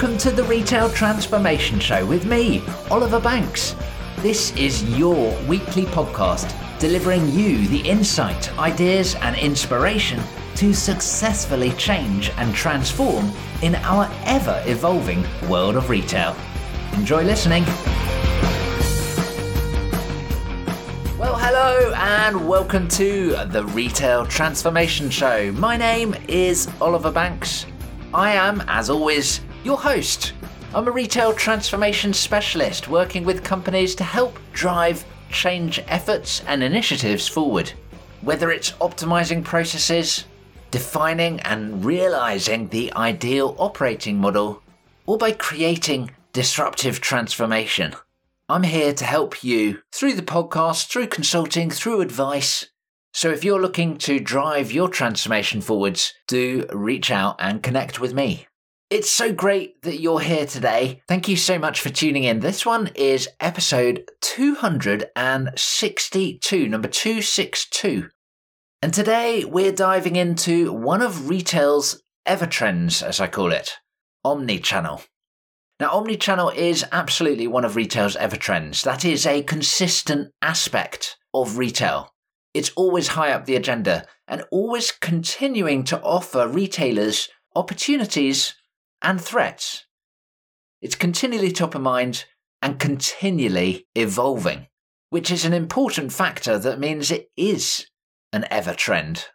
welcome to the Retail Transformation Show with me, Oliver Banks. This is your weekly podcast delivering you the insight, ideas, and inspiration to successfully change and transform in our ever evolving world of retail. Enjoy listening. Well, hello and welcome to the Retail Transformation Show. My name is Oliver Banks. I am, as always, your host. I'm a retail transformation specialist working with companies to help drive change efforts and initiatives forward. Whether it's optimizing processes, defining and realizing the ideal operating model, or by creating disruptive transformation. I'm here to help you through the podcast, through consulting, through advice. So if you're looking to drive your transformation forwards, do reach out and connect with me. It's so great that you're here today. Thank you so much for tuning in. This one is episode 262, number 262. And today we're diving into one of retail's ever trends, as I call it omnichannel. Now, omnichannel is absolutely one of retail's ever trends. That is a consistent aspect of retail. It's always high up the agenda and always continuing to offer retailers opportunities and threats. It's continually top of mind and continually evolving, which is an important factor that means it is an ever trend.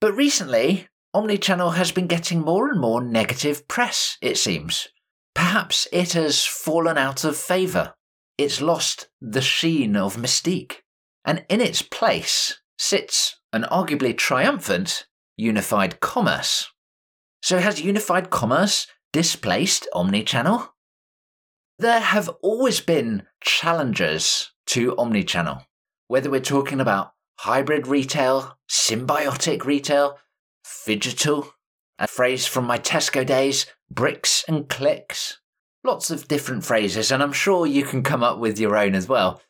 But recently, Omnichannel has been getting more and more negative press, it seems. Perhaps it has fallen out of favour. It's lost the sheen of mystique. And in its place sits an arguably triumphant unified commerce. So has unified commerce displaced omnichannel? There have always been challenges to omnichannel, whether we're talking about hybrid retail, symbiotic retail, phygital, a phrase from my Tesco days, bricks and clicks. Lots of different phrases, and I'm sure you can come up with your own as well.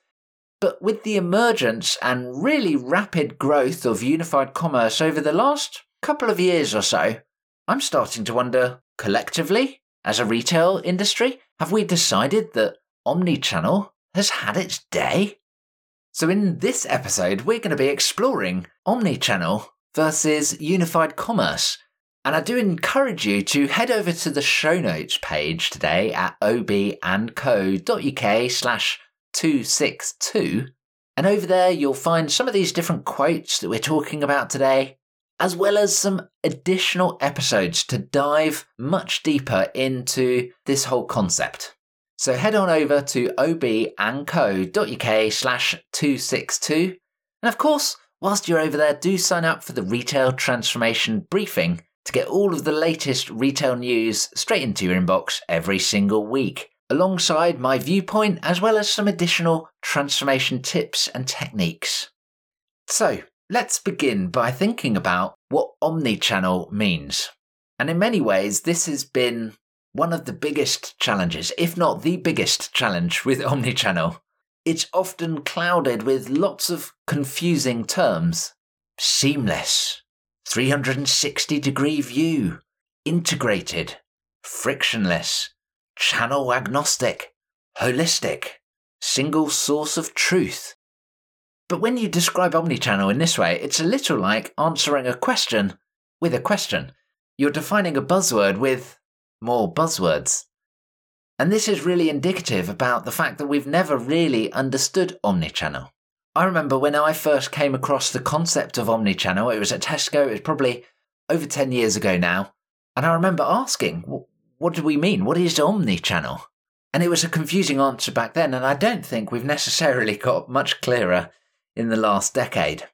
But with the emergence and really rapid growth of unified commerce over the last couple of years or so, I'm starting to wonder collectively, as a retail industry, have we decided that omni-channel has had its day? So, in this episode, we're going to be exploring omni-channel versus unified commerce. And I do encourage you to head over to the show notes page today at obandco.uk slash 262. And over there, you'll find some of these different quotes that we're talking about today, as well as some additional episodes to dive much deeper into this whole concept. So head on over to obandco.uk slash 262. And of course, whilst you're over there, do sign up for the Retail Transformation Briefing to get all of the latest retail news straight into your inbox every single week, alongside my viewpoint as well as some additional transformation tips and techniques. So, Let's begin by thinking about what omnichannel means. And in many ways, this has been one of the biggest challenges, if not the biggest challenge with omnichannel. It's often clouded with lots of confusing terms. Seamless, 360 degree view, integrated, frictionless, channel agnostic, holistic, single source of truth, but when you describe omnichannel in this way, it's a little like answering a question with a question. You're defining a buzzword with more buzzwords. And this is really indicative about the fact that we've never really understood omnichannel. I remember when I first came across the concept of omnichannel, it was at Tesco, it was probably over 10 years ago now. And I remember asking, what do we mean? What is omnichannel? And it was a confusing answer back then, and I don't think we've necessarily got much clearer in the last decade.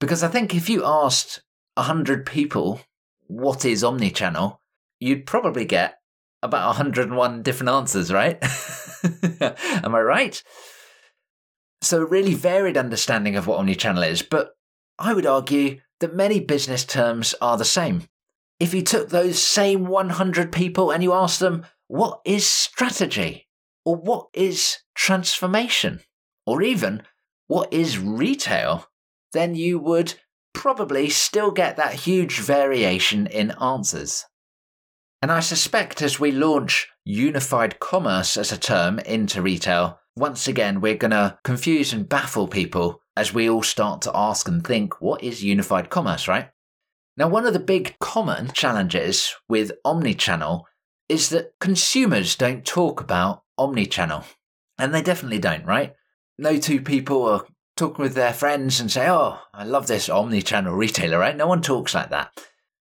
Because I think if you asked 100 people what is omnichannel, you'd probably get about 101 different answers, right? Am I right? So, a really varied understanding of what omnichannel is, but I would argue that many business terms are the same. If you took those same 100 people and you asked them, what is strategy? Or what is transformation? Or even, what is retail, then you would probably still get that huge variation in answers. And I suspect as we launch unified commerce as a term into retail, once again, we're going to confuse and baffle people as we all start to ask and think, what is unified commerce, right? Now, one of the big common challenges with omnichannel is that consumers don't talk about omnichannel. And they definitely don't, right? No two people are talking with their friends and say, Oh, I love this omni channel retailer, right? No one talks like that.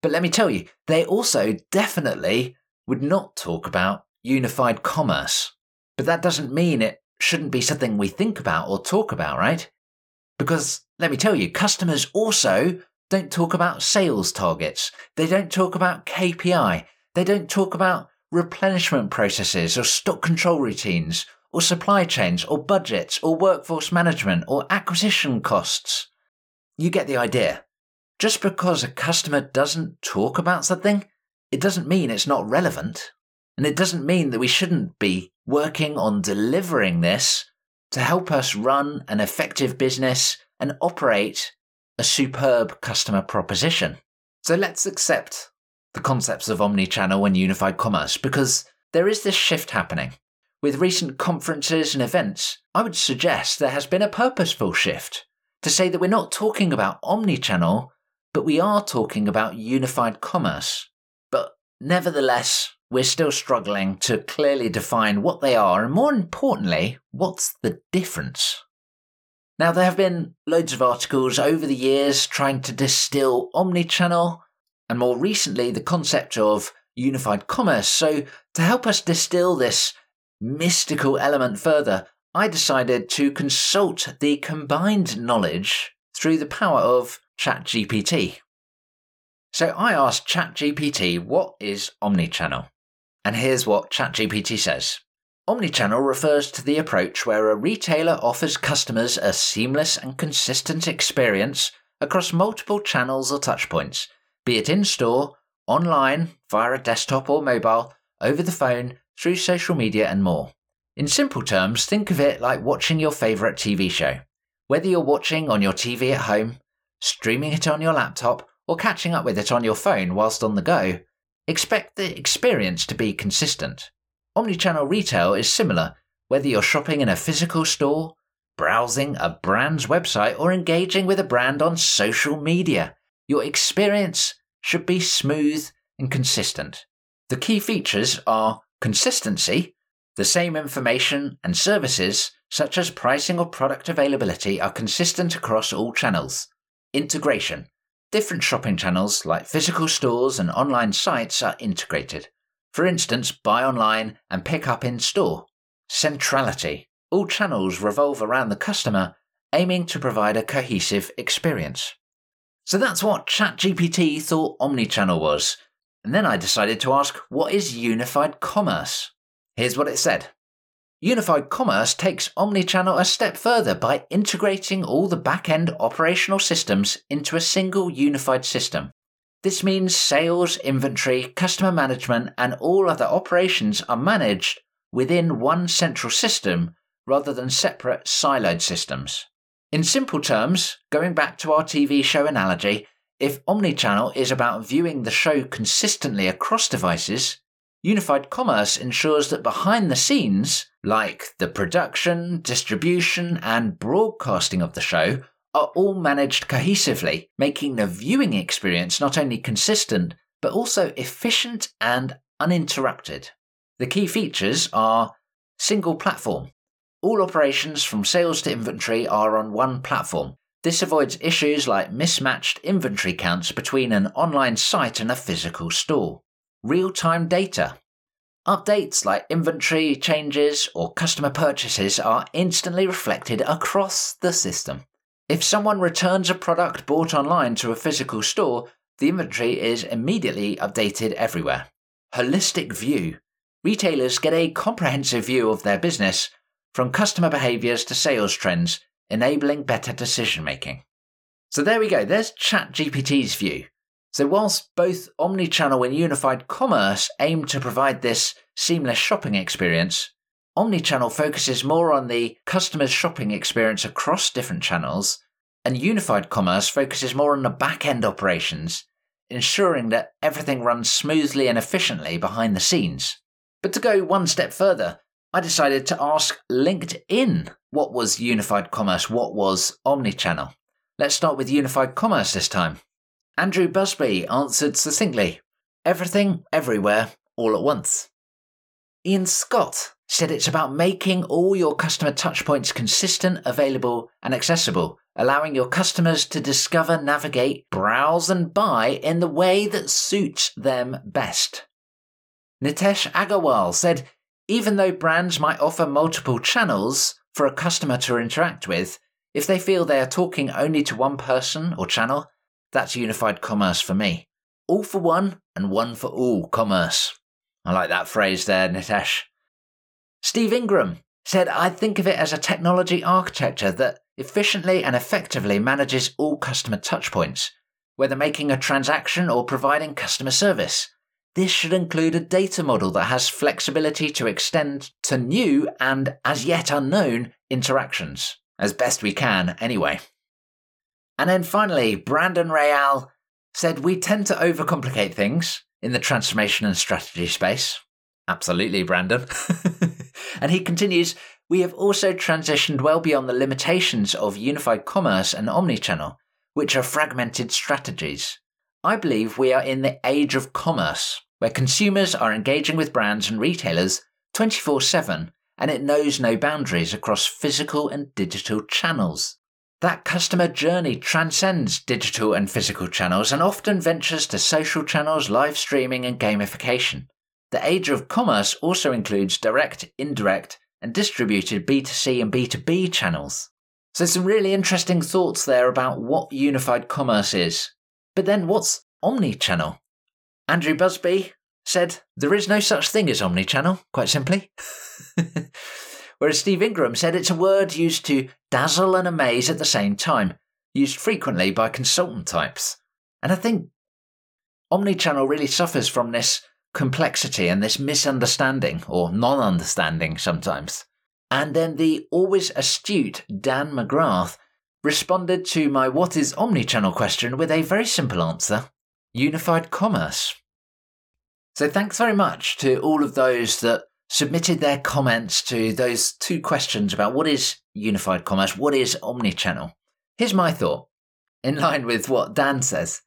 But let me tell you, they also definitely would not talk about unified commerce. But that doesn't mean it shouldn't be something we think about or talk about, right? Because let me tell you, customers also don't talk about sales targets. They don't talk about KPI. They don't talk about replenishment processes or stock control routines or supply chains or budgets or workforce management or acquisition costs. You get the idea. Just because a customer doesn't talk about something, it doesn't mean it's not relevant. And it doesn't mean that we shouldn't be working on delivering this to help us run an effective business and operate a superb customer proposition. So let's accept the concepts of omnichannel and unified commerce because there is this shift happening. With recent conferences and events, I would suggest there has been a purposeful shift to say that we're not talking about omnichannel but we are talking about unified commerce. But nevertheless, we're still struggling to clearly define what they are, and more importantly, what's the difference. Now, there have been loads of articles over the years trying to distill omnichannel, and more recently, the concept of unified commerce. So, to help us distill this mystical element further, I decided to consult the combined knowledge through the power of ChatGPT. So I asked ChatGPT what is omnichannel? And here's what ChatGPT says. Omnichannel refers to the approach where a retailer offers customers a seamless and consistent experience across multiple channels or touchpoints, be it in store, online, via a desktop or mobile, over the phone, through social media, and more. In simple terms, think of it like watching your favourite TV show. Whether you're watching on your TV at home, streaming it on your laptop, or catching up with it on your phone whilst on the go, expect the experience to be consistent. Omnichannel retail is similar, whether you're shopping in a physical store, browsing a brand's website, or engaging with a brand on social media. Your experience should be smooth and consistent. The key features are consistency, the same information and services, such as pricing or product availability, are consistent across all channels. Integration. Different shopping channels like physical stores and online sites are integrated. For instance, buy online and pick up in store. Centrality. All channels revolve around the customer, aiming to provide a cohesive experience. So that's what ChatGPT thought omnichannel was. And then I decided to ask, what is unified commerce? Here's what it said Unified Commerce takes omnichannel a step further by integrating all the back end operational systems into a single unified system. This means sales, inventory, customer management, and all other operations are managed within one central system rather than separate siloed systems. In simple terms, going back to our TV show analogy, if omnichannel is about viewing the show consistently across devices, Unified Commerce ensures that behind the scenes, like the production, distribution, and broadcasting of the show, are all managed cohesively, making the viewing experience not only consistent, but also efficient and uninterrupted. The key features are single platform. All operations from sales to inventory are on one platform. This avoids issues like mismatched inventory counts between an online site and a physical store real time data. Updates like inventory changes or customer purchases are instantly reflected across the system. If someone returns a product bought online to a physical store, the inventory is immediately updated everywhere. Holistic view. Retailers get a comprehensive view of their business, from customer behaviors to sales trends, enabling better decision making. So there we go, there's ChatGPT's view. So, whilst both omnichannel and unified commerce aim to provide this seamless shopping experience, omnichannel focuses more on the customer's shopping experience across different channels, and unified commerce focuses more on the back end operations, ensuring that everything runs smoothly and efficiently behind the scenes. But to go one step further, I decided to ask LinkedIn what was unified commerce, what was omnichannel. Let's start with unified commerce this time. Andrew Busby answered succinctly everything, everywhere, all at once. Ian Scott said it's about making all your customer touchpoints consistent, available, and accessible, allowing your customers to discover, navigate, browse, and buy in the way that suits them best. Nitesh Agarwal said even though brands might offer multiple channels for a customer to interact with, if they feel they are talking only to one person or channel, that's unified commerce for me. All for one and one for all commerce. I like that phrase there, Nitesh. Steve Ingram said, I think of it as a technology architecture that efficiently and effectively manages all customer touchpoints, whether making a transaction or providing customer service. This should include a data model that has flexibility to extend to new and as yet unknown interactions, as best we can anyway. And then finally, Brandon Rael said we tend to overcomplicate things in the transformation and strategy space. Absolutely, Brandon. and he continues, we have also transitioned well beyond the limitations of unified commerce and omnichannel, which are fragmented strategies. I believe we are in the age of commerce, where consumers are engaging with brands and retailers 24 7 and it knows no boundaries across physical and digital channels. That customer journey transcends digital and physical channels and often ventures to social channels, live streaming, and gamification. The age of commerce also includes direct, indirect, and distributed B2C and B2B channels. So, some really interesting thoughts there about what unified commerce is. But then what's omni-channel? Andrew Busby said there is no such thing as omni-channel, quite simply. Whereas Steve Ingram said it's a word used to dazzle and amaze at the same time, used frequently by consultant types. And I think omni-channel really suffers from this complexity and this misunderstanding, or non understanding sometimes. And then the always astute Dan McGrath responded to my what is omnichannel question with a very simple answer unified commerce. So thanks very much to all of those that submitted their comments to those two questions about what is unified commerce, what is omnichannel. Here's my thought, in line with what Dan says.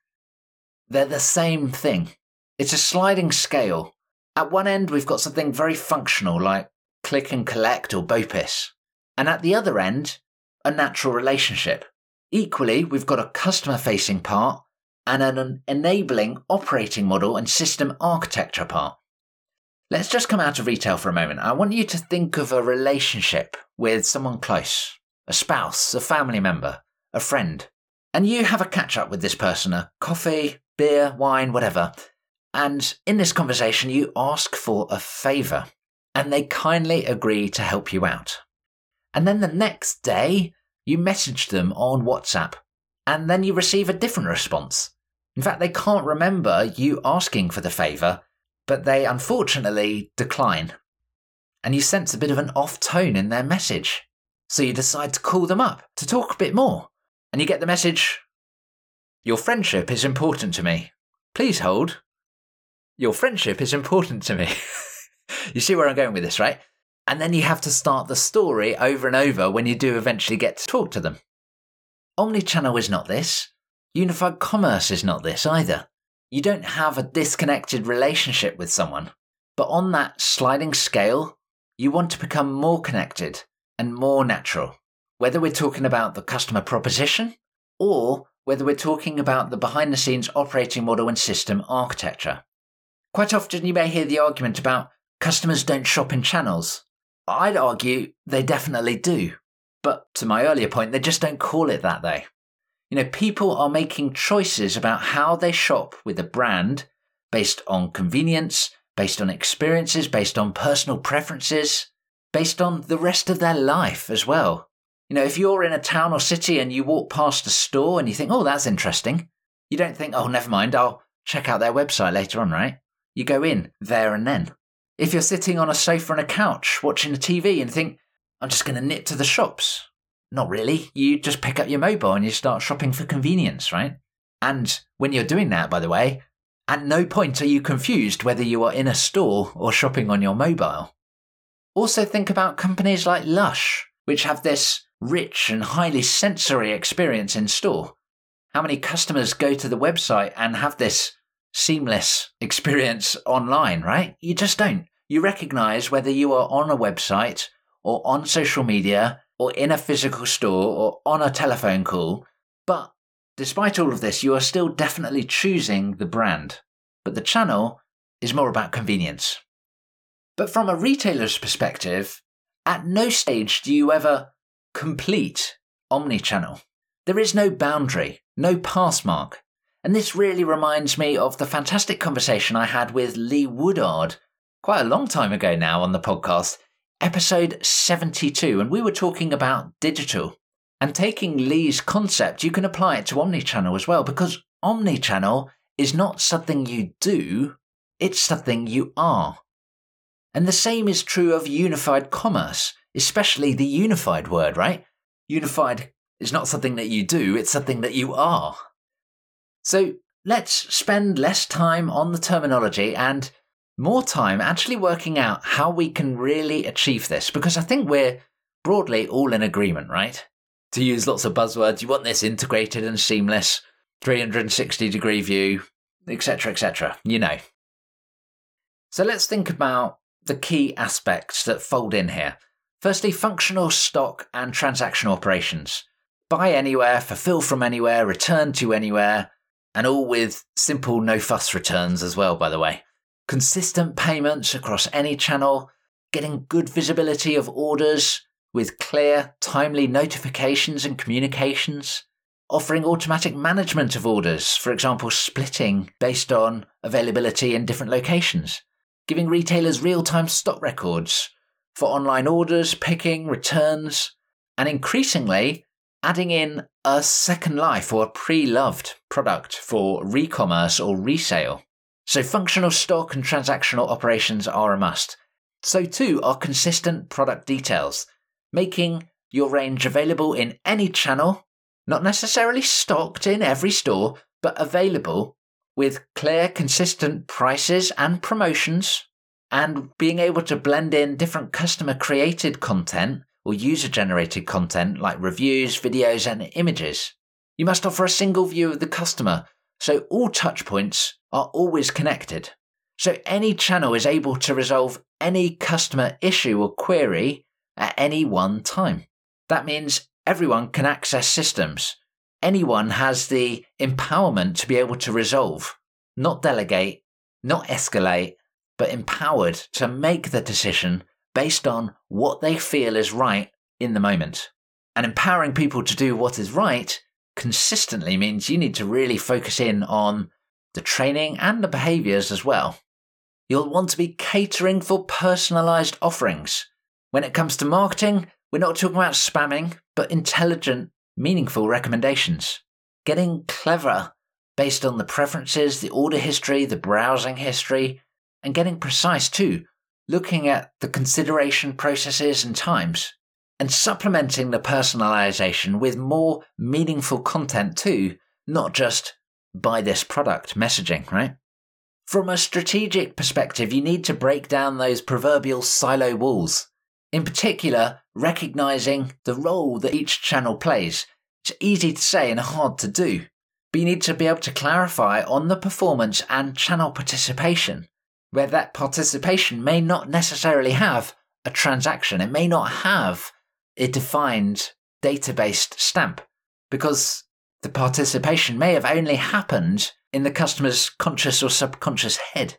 They're the same thing. It's a sliding scale. At one end, we've got something very functional like click and collect or BOPIS. And at the other end, a natural relationship. Equally, we've got a customer facing part and an enabling operating model and system architecture part. Let's just come out of retail for a moment. I want you to think of a relationship with someone close, a spouse, a family member, a friend, and you have a catch up with this person, a coffee, beer, wine, whatever. And in this conversation, you ask for a favour, and they kindly agree to help you out. And then the next day, you message them on WhatsApp, and then you receive a different response. In fact, they can't remember you asking for the favour, but they unfortunately decline. And you sense a bit of an off tone in their message. So you decide to call them up to talk a bit more. And you get the message Your friendship is important to me. Please hold. Your friendship is important to me. you see where I'm going with this, right? And then you have to start the story over and over when you do eventually get to talk to them. Omnichannel is not this. Unified commerce is not this either. You don't have a disconnected relationship with someone. But on that sliding scale, you want to become more connected and more natural. Whether we're talking about the customer proposition or whether we're talking about the behind the scenes operating model and system architecture. Quite often you may hear the argument about customers don't shop in channels. I'd argue they definitely do. But to my earlier point, they just don't call it that though. You know, people are making choices about how they shop with a brand based on convenience, based on experiences, based on personal preferences, based on the rest of their life as well. You know, if you're in a town or city and you walk past a store and you think, oh, that's interesting, you don't think, oh, never mind, I'll check out their website later on, right? You go in there and then. If you're sitting on a sofa on a couch watching a TV and think, I'm just going to nip to the shops. Not really. You just pick up your mobile and you start shopping for convenience, right? And when you're doing that, by the way, at no point are you confused whether you are in a store or shopping on your mobile. Also, think about companies like Lush, which have this rich and highly sensory experience in store. How many customers go to the website and have this seamless experience online, right? You just don't. You recognize whether you are on a website or on social media or in a physical store or on a telephone call. But despite all of this, you are still definitely choosing the brand. But the channel is more about convenience. But from a retailer's perspective, at no stage do you ever complete omni-channel. There is no boundary, no pass mark. And this really reminds me of the fantastic conversation I had with Lee Woodard quite a long time ago now on the podcast, episode 72, and we were talking about digital. And taking Lee's concept, you can apply it to omnichannel as well, because omnichannel is not something you do, it's something you are. And the same is true of unified commerce, especially the unified word, right? Unified is not something that you do, it's something that you are. So let's spend less time on the terminology and more time actually working out how we can really achieve this because I think we're broadly all in agreement, right? To use lots of buzzwords, you want this integrated and seamless, 360 degree view, etc., etc. You know. So let's think about the key aspects that fold in here. Firstly, functional stock and transactional operations. Buy anywhere, fulfill from anywhere, return to anywhere, and all with simple no fuss returns as well, by the way consistent payments across any channel, getting good visibility of orders with clear, timely notifications and communications, offering automatic management of orders, for example, splitting based on availability in different locations, giving retailers real time stock records for online orders, picking, returns, and increasingly adding in a second life or a pre loved product for re commerce or resale. So functional stock and transactional operations are a must. So too are consistent product details, making your range available in any channel, not necessarily stocked in every store, but available with clear, consistent prices and promotions, and being able to blend in different customer created content or user generated content like reviews, videos, and images. You must offer a single view of the customer so all touchpoints are always connected. So any channel is able to resolve any customer issue or query at any one time. That means everyone can access systems. Anyone has the empowerment to be able to resolve, not delegate, not escalate, but empowered to make the decision based on what they feel is right in the moment. And empowering people to do what is right consistently means you need to really focus in on the training and the behaviors as well. You'll want to be catering for personalized offerings. When it comes to marketing, we're not talking about spamming, but intelligent, meaningful recommendations. Getting clever based on the preferences, the order history, the browsing history, and getting precise too, looking at the consideration processes and times and supplementing the personalization with more meaningful content too, not just buy this product messaging, right? From a strategic perspective, you need to break down those proverbial silo walls. In particular, recognizing the role that each channel plays. It's easy to say and hard to do, but you need to be able to clarify on the performance and channel participation, where that participation may not necessarily have a transaction. It may not have a defined data-based stamp because the participation may have only happened in the customer's conscious or subconscious head.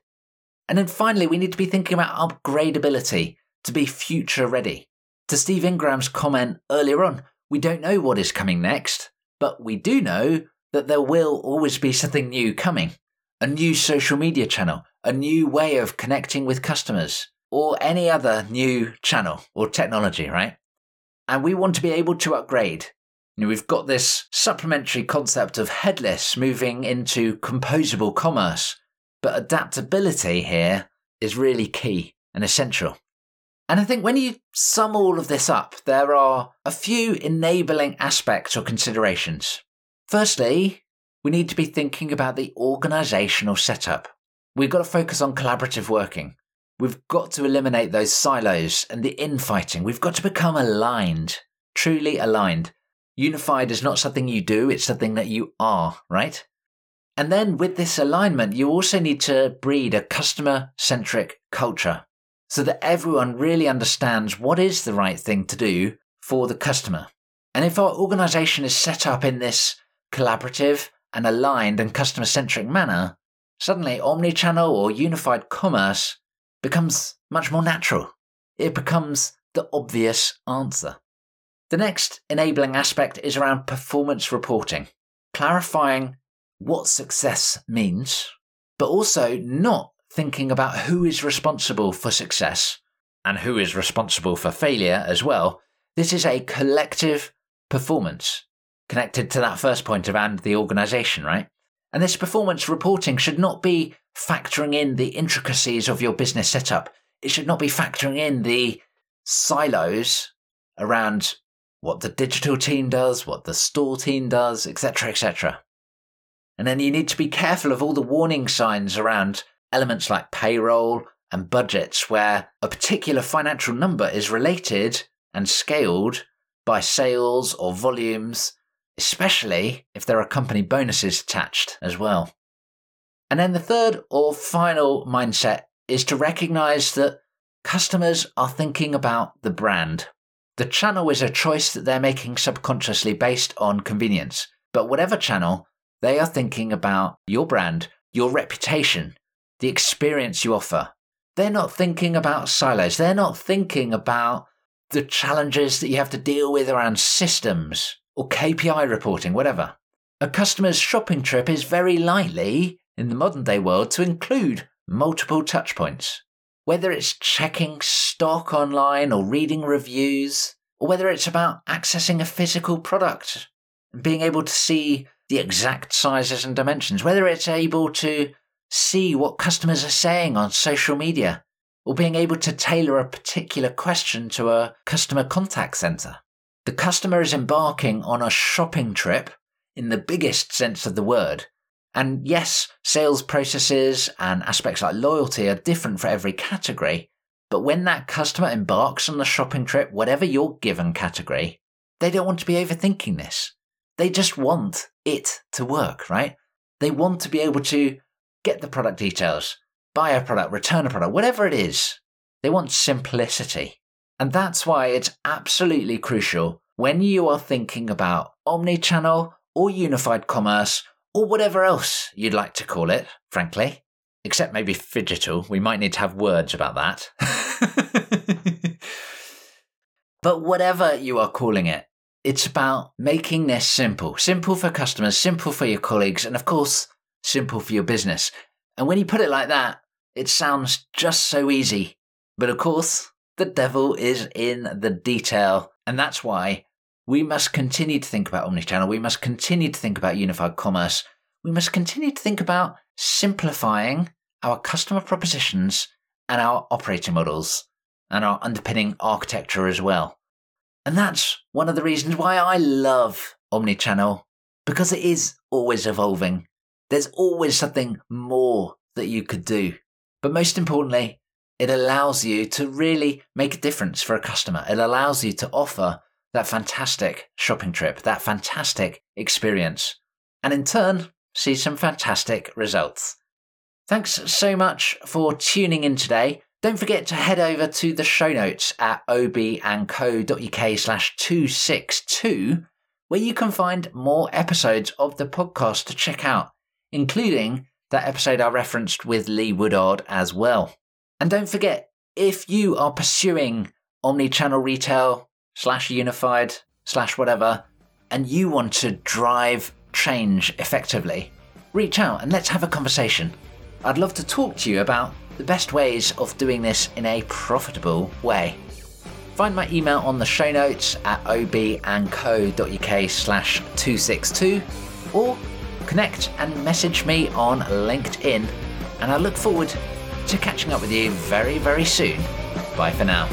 And then finally, we need to be thinking about upgradability to be future ready. To Steve Ingram's comment earlier on, we don't know what is coming next, but we do know that there will always be something new coming. A new social media channel, a new way of connecting with customers, or any other new channel or technology, right? and we want to be able to upgrade. We've got this supplementary concept of headless moving into composable commerce, but adaptability here is really key and essential. And I think when you sum all of this up, there are a few enabling aspects or considerations. Firstly, we need to be thinking about the organizational setup. We've got to focus on collaborative working. We've got to eliminate those silos and the infighting. We've got to become aligned, truly aligned. Unified is not something you do, it's something that you are, right? And then with this alignment, you also need to breed a customer centric culture so that everyone really understands what is the right thing to do for the customer. And if our organization is set up in this collaborative and aligned and customer centric manner, suddenly omnichannel or unified commerce becomes much more natural. It becomes the obvious answer. The next enabling aspect is around performance reporting, clarifying what success means, but also not thinking about who is responsible for success and who is responsible for failure as well. This is a collective performance connected to that first point around the organization, right? And this performance reporting should not be factoring in the intricacies of your business setup. It should not be factoring in the silos around what the digital team does, what the store team does, etc., etc. And then you need to be careful of all the warning signs around elements like payroll and budgets, where a particular financial number is related and scaled by sales or volumes especially if there are company bonuses attached as well. And then the third or final mindset is to recognize that customers are thinking about the brand. The channel is a choice that they're making subconsciously based on convenience. But whatever channel, they are thinking about your brand, your reputation, the experience you offer. They're not thinking about silos. They're not thinking about the challenges that you have to deal with around systems or KPI reporting, whatever. A customer's shopping trip is very likely, in the modern day world, to include multiple touchpoints. Whether it's checking stock online or reading reviews, or whether it's about accessing a physical product being able to see the exact sizes and dimensions, whether it's able to see what customers are saying on social media, or being able to tailor a particular question to a customer contact center. The customer is embarking on a shopping trip in the biggest sense of the word. And yes, sales processes and aspects like loyalty are different for every category. But when that customer embarks on the shopping trip, whatever your given category, they don't want to be overthinking this. They just want it to work, right? They want to be able to get the product details, buy a product, return a product, whatever it is. They want simplicity. And that's why it's absolutely crucial when you are thinking about omni-channel or unified commerce or whatever else you'd like to call it, frankly. Except maybe phygital. We might need to have words about that. but whatever you are calling it, it's about making this simple. Simple for customers, simple for your colleagues, and of course, simple for your business. And when you put it like that, it sounds just so easy. But of course, the devil is in the detail. And that's why we must continue to think about omnichannel. We must continue to think about unified commerce. We must continue to think about simplifying our customer propositions and our operating models and our underpinning architecture as well. And that's one of the reasons why I love omnichannel because it is always evolving. There's always something more that you could do. But most importantly, it allows you to really make a difference for a customer. It allows you to offer that fantastic shopping trip, that fantastic experience, and in turn, see some fantastic results. Thanks so much for tuning in today. Don't forget to head over to the show notes at obandco.uk slash 262, where you can find more episodes of the podcast to check out, including that episode I referenced with Lee Woodard as well. And don't forget, if you are pursuing omni-channel retail slash unified slash whatever, and you want to drive change effectively, reach out and let's have a conversation. I'd love to talk to you about the best ways of doing this in a profitable way. Find my email on the show notes at obandco.uk slash 262 or connect and message me on LinkedIn and I look forward to catching up with you very, very soon. Bye for now.